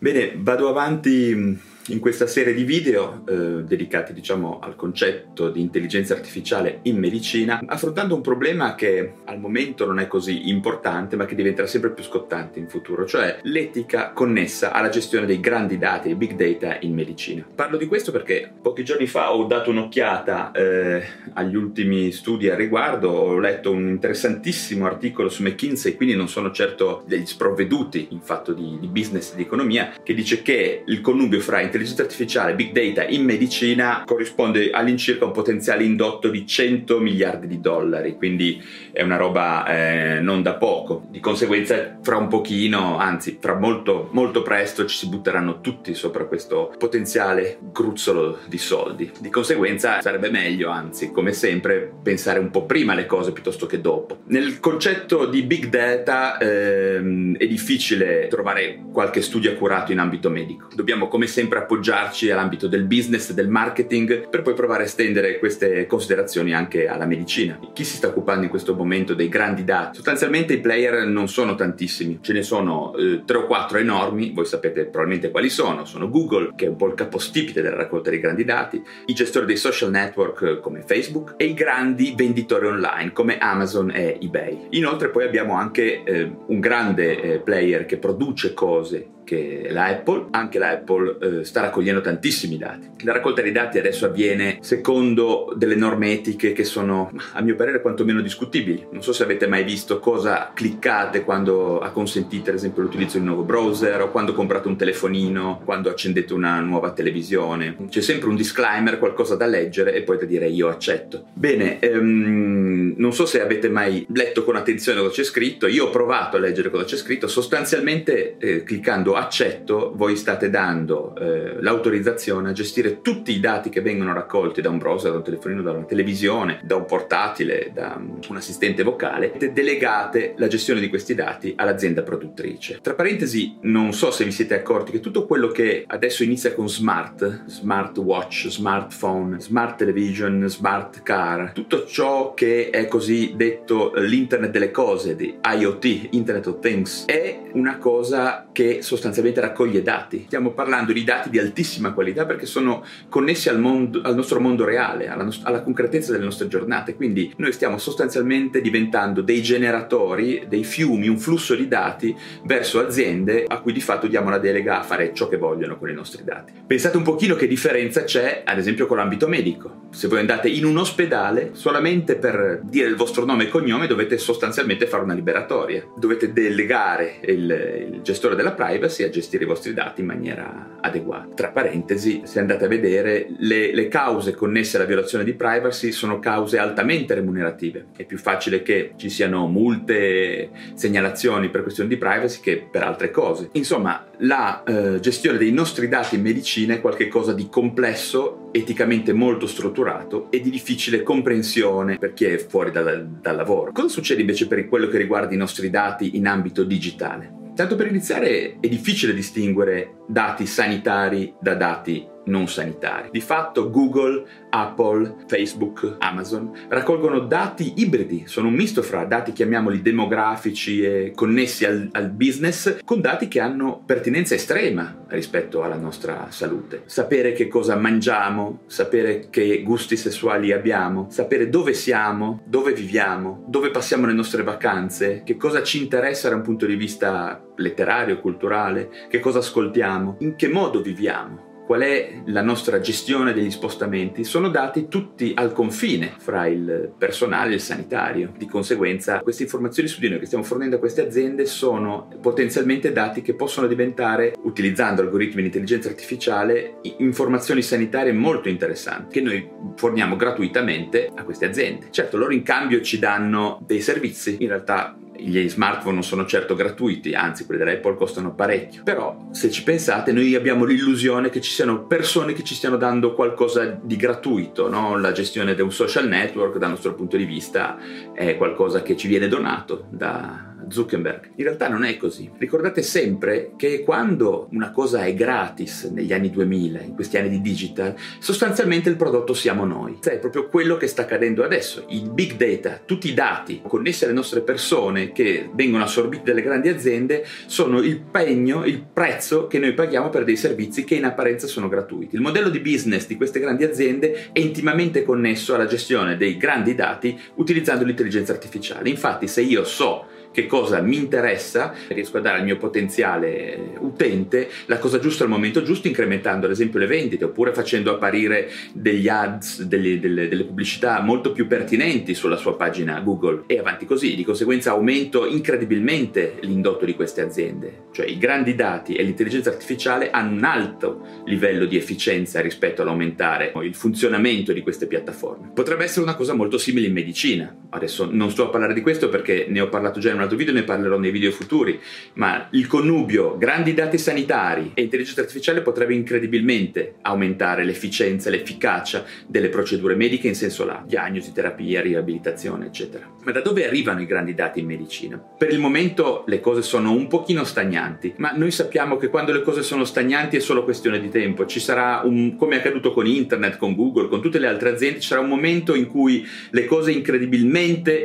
Bene, vado avanti in questa serie di video eh, dedicati diciamo al concetto di intelligenza artificiale in medicina, affrontando un problema che al momento non è così importante ma che diventerà sempre più scottante in futuro, cioè l'etica connessa alla gestione dei grandi dati, big data in medicina. Parlo di questo perché pochi giorni fa ho dato un'occhiata eh, agli ultimi studi a riguardo, ho letto un interessantissimo articolo su McKinsey, quindi non sono certo degli sprovveduti in fatto di, di business e di economia, che dice che il connubio fra intelligenza intelligenza artificiale, big data in medicina corrisponde all'incirca un potenziale indotto di 100 miliardi di dollari, quindi è una roba eh, non da poco. Di conseguenza, fra un pochino, anzi, fra molto, molto presto ci si butteranno tutti sopra questo potenziale gruzzolo di soldi. Di conseguenza, sarebbe meglio, anzi, come sempre, pensare un po' prima alle cose piuttosto che dopo. Nel concetto di big data ehm, è difficile trovare qualche studio accurato in ambito medico. Dobbiamo, come sempre, appoggiarci all'ambito del business, del marketing, per poi provare a estendere queste considerazioni anche alla medicina. Chi si sta occupando in questo momento dei grandi dati? Sostanzialmente i player non sono tantissimi, ce ne sono eh, tre o quattro enormi, voi sapete probabilmente quali sono, sono Google, che è un po' il capostipite della raccolta dei grandi dati, i gestori dei social network eh, come Facebook e i grandi venditori online come Amazon e eBay. Inoltre poi abbiamo anche eh, un grande eh, player che produce cose che la Apple, anche la Apple eh, sta raccogliendo tantissimi dati. La raccolta dei dati adesso avviene secondo delle norme etiche che sono, a mio parere, quantomeno discutibili. Non so se avete mai visto cosa cliccate quando acconsentite, ad esempio, l'utilizzo di un nuovo browser o quando comprate un telefonino, quando accendete una nuova televisione. C'è sempre un disclaimer, qualcosa da leggere e poi da dire io accetto. Bene, ehm, non so se avete mai letto con attenzione cosa c'è scritto, io ho provato a leggere cosa c'è scritto, sostanzialmente eh, cliccando accetto, voi state dando eh, l'autorizzazione a gestire tutti i dati che vengono raccolti da un browser, da un telefonino, da una televisione, da un portatile, da un assistente vocale, e delegate la gestione di questi dati all'azienda produttrice. Tra parentesi, non so se vi siete accorti che tutto quello che adesso inizia con smart, smart watch, smartphone, smart television, smart car, tutto ciò che è così detto l'internet delle cose, di IoT, Internet of Things, è una cosa che sostanzialmente sostanzialmente raccoglie dati. Stiamo parlando di dati di altissima qualità perché sono connessi al, mondo, al nostro mondo reale, alla, nost- alla, concretezza delle nostre giornate. Quindi noi stiamo sostanzialmente diventando dei generatori, dei fiumi, un flusso di dati verso aziende a cui di fatto diamo la delega a fare ciò che vogliono con i nostri dati. Pensate un pochino che differenza c'è, ad esempio, con l'ambito medico. Se voi andate in un ospedale, solamente per dire il vostro nome e cognome dovete sostanzialmente fare una liberatoria. Dovete delegare il, il gestore della privacy a gestire i vostri dati in maniera adeguata. Tra parentesi, se andate a vedere, le, le cause connesse alla violazione di privacy sono cause altamente remunerative. È più facile che ci siano multe, segnalazioni per questioni di privacy che per altre cose. Insomma, la eh, gestione dei nostri dati in medicina è qualcosa di complesso, eticamente molto strutturato e di difficile comprensione per chi è fuori dal, dal lavoro. Cosa succede invece per quello che riguarda i nostri dati in ambito digitale? Tanto per iniziare è difficile distinguere dati sanitari da dati non sanitari. Di fatto Google, Apple, Facebook, Amazon raccolgono dati ibridi, sono un misto fra dati chiamiamoli demografici e connessi al, al business con dati che hanno pertinenza estrema rispetto alla nostra salute. Sapere che cosa mangiamo, sapere che gusti sessuali abbiamo, sapere dove siamo, dove viviamo, dove passiamo le nostre vacanze, che cosa ci interessa da un punto di vista letterario, culturale, che cosa ascoltiamo, in che modo viviamo qual è la nostra gestione degli spostamenti, sono dati tutti al confine fra il personale e il sanitario. Di conseguenza queste informazioni su di noi che stiamo fornendo a queste aziende sono potenzialmente dati che possono diventare, utilizzando algoritmi di intelligenza artificiale, informazioni sanitarie molto interessanti che noi forniamo gratuitamente a queste aziende. Certo, loro in cambio ci danno dei servizi, in realtà gli smartphone non sono certo gratuiti, anzi quelli dell'Apple costano parecchio, però se ci pensate noi abbiamo l'illusione che ci siano persone che ci stiano dando qualcosa di gratuito, no? la gestione di un social network dal nostro punto di vista è qualcosa che ci viene donato da, Zuckerberg. In realtà non è così. Ricordate sempre che quando una cosa è gratis negli anni 2000, in questi anni di digital, sostanzialmente il prodotto siamo noi. È proprio quello che sta accadendo adesso. Il big data, tutti i dati connessi alle nostre persone che vengono assorbiti dalle grandi aziende sono il pegno, il prezzo che noi paghiamo per dei servizi che in apparenza sono gratuiti. Il modello di business di queste grandi aziende è intimamente connesso alla gestione dei grandi dati utilizzando l'intelligenza artificiale. Infatti se io so che cosa mi interessa, riesco a dare al mio potenziale utente la cosa giusta al momento giusto, incrementando ad esempio le vendite oppure facendo apparire degli ads, delle, delle, delle pubblicità molto più pertinenti sulla sua pagina Google e avanti così. Di conseguenza aumento incredibilmente l'indotto di queste aziende. Cioè i grandi dati e l'intelligenza artificiale hanno un alto livello di efficienza rispetto all'aumentare il funzionamento di queste piattaforme. Potrebbe essere una cosa molto simile in medicina. Adesso non sto a parlare di questo perché ne ho parlato già in un altro video, ne parlerò nei video futuri, ma il connubio grandi dati sanitari e intelligenza artificiale potrebbe incredibilmente aumentare l'efficienza e l'efficacia delle procedure mediche in senso lato, diagnosi, terapia, riabilitazione, eccetera. Ma da dove arrivano i grandi dati in medicina? Per il momento le cose sono un pochino stagnanti, ma noi sappiamo che quando le cose sono stagnanti è solo questione di tempo. Ci sarà un, come è accaduto con internet, con Google, con tutte le altre aziende, ci sarà un momento in cui le cose incredibilmente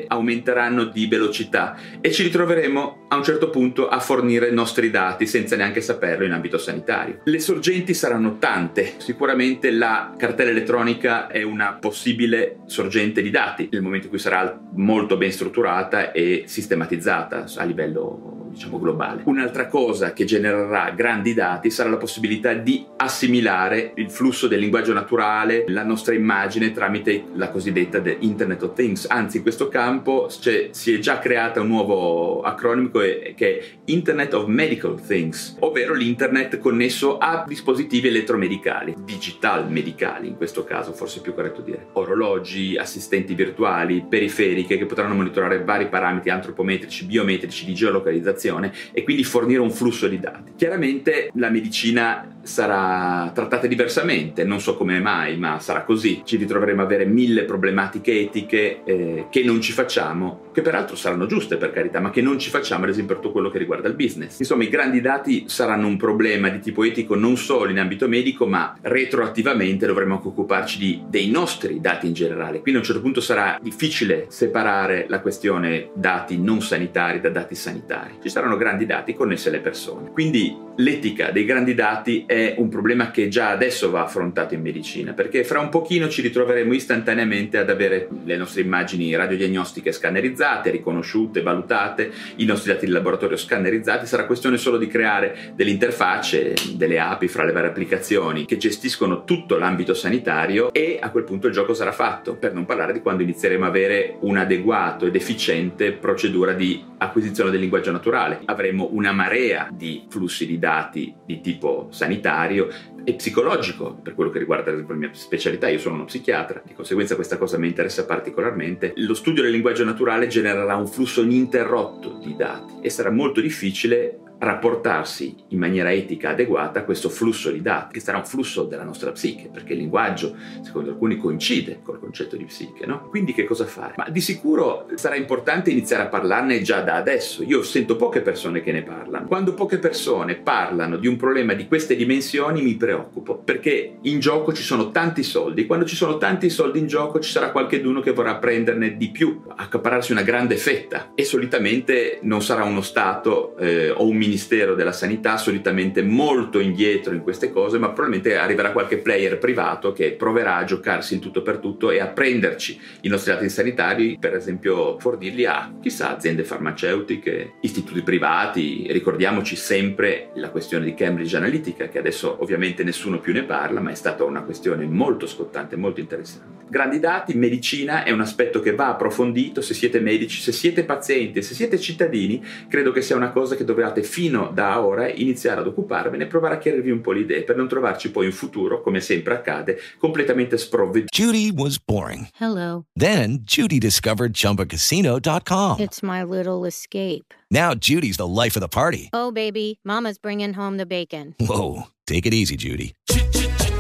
aumenteranno di velocità e ci ritroveremo a un certo punto a fornire i nostri dati senza neanche saperlo in ambito sanitario. Le sorgenti saranno tante, sicuramente la cartella elettronica è una possibile sorgente di dati nel momento in cui sarà molto ben strutturata e sistematizzata a livello diciamo globale. Un'altra cosa che genererà grandi dati sarà la possibilità di assimilare il flusso del linguaggio naturale, la nostra immagine tramite la cosiddetta Internet of Things. Anzi, in questo campo si è già creato un nuovo acronimo che è Internet of Medical Things, ovvero l'internet connesso a dispositivi elettromedicali, digital medicali in questo caso, forse è più corretto dire. Orologi, assistenti virtuali, periferiche che potranno monitorare vari parametri antropometrici, biometrici di geolocalizzazione e quindi fornire un flusso di dati. Chiaramente la medicina sarà trattata diversamente, non so come mai, ma sarà così. Ci ritroveremo a avere mille problematiche etiche eh, che non ci facciamo, che peraltro saranno giuste per carità, ma che non ci facciamo ad esempio per tutto quello che riguarda il business. Insomma, i grandi dati saranno un problema di tipo etico non solo in ambito medico, ma retroattivamente dovremo anche occuparci di, dei nostri dati in generale. Quindi a un certo punto sarà difficile separare la questione dati non sanitari da dati sanitari. Ci saranno grandi dati connessi alle persone. Quindi l'etica dei grandi dati è un problema che già adesso va affrontato in medicina, perché fra un pochino ci ritroveremo istantaneamente ad avere le nostre immagini radiodiagnostiche scannerizzate, riconosciute, valutate, i nostri dati di laboratorio scannerizzati, sarà questione solo di creare delle interfacce, delle API fra le varie applicazioni che gestiscono tutto l'ambito sanitario e a quel punto il gioco sarà fatto, per non parlare di quando inizieremo a avere un adeguato ed efficiente procedura di acquisizione del linguaggio naturale. Avremo una marea di flussi di dati di tipo sanitario e psicologico per quello che riguarda la mia specialità, io sono uno psichiatra, di conseguenza questa cosa mi interessa particolarmente. Lo studio del linguaggio naturale genererà un flusso ininterrotto di dati e sarà molto difficile rapportarsi in maniera etica adeguata a questo flusso di dati, che sarà un flusso della nostra psiche, perché il linguaggio, secondo alcuni, coincide col concetto di psiche, no? Quindi che cosa fare? Ma di sicuro sarà importante iniziare a parlarne già da adesso. Io sento poche persone che ne parlano. Quando poche persone parlano di un problema di queste dimensioni mi preoccupo, perché in gioco ci sono tanti soldi. Quando ci sono tanti soldi in gioco ci sarà qualcheduno che vorrà prenderne di più, accapararsi una grande fetta e solitamente non sarà uno Stato eh, o un Ministero della Sanità solitamente molto indietro in queste cose, ma probabilmente arriverà qualche player privato che proverà a giocarsi il tutto per tutto e a prenderci i nostri dati sanitari, per esempio fornirli a chissà aziende farmaceutiche, istituti privati. Ricordiamoci sempre la questione di Cambridge Analytica, che adesso ovviamente nessuno più ne parla, ma è stata una questione molto scottante, molto interessante. grandi dati, medicina è un aspetto che va approfondito, se siete medici, se siete pazienti, se siete cittadini, credo che sia una cosa che dovete fino da ora iniziare ad occuparvene e provare a chiarirvi un po' le idee per non trovarci poi in futuro, come sempre accade, completamente sprovveduti. Judy was boring. Hello. Then Judy discovered ChumbaCasino.com. It's my little escape. Now Judy's the life of the party. Oh, baby, Mama's bringing home the bacon. Whoa, take it easy, Judy.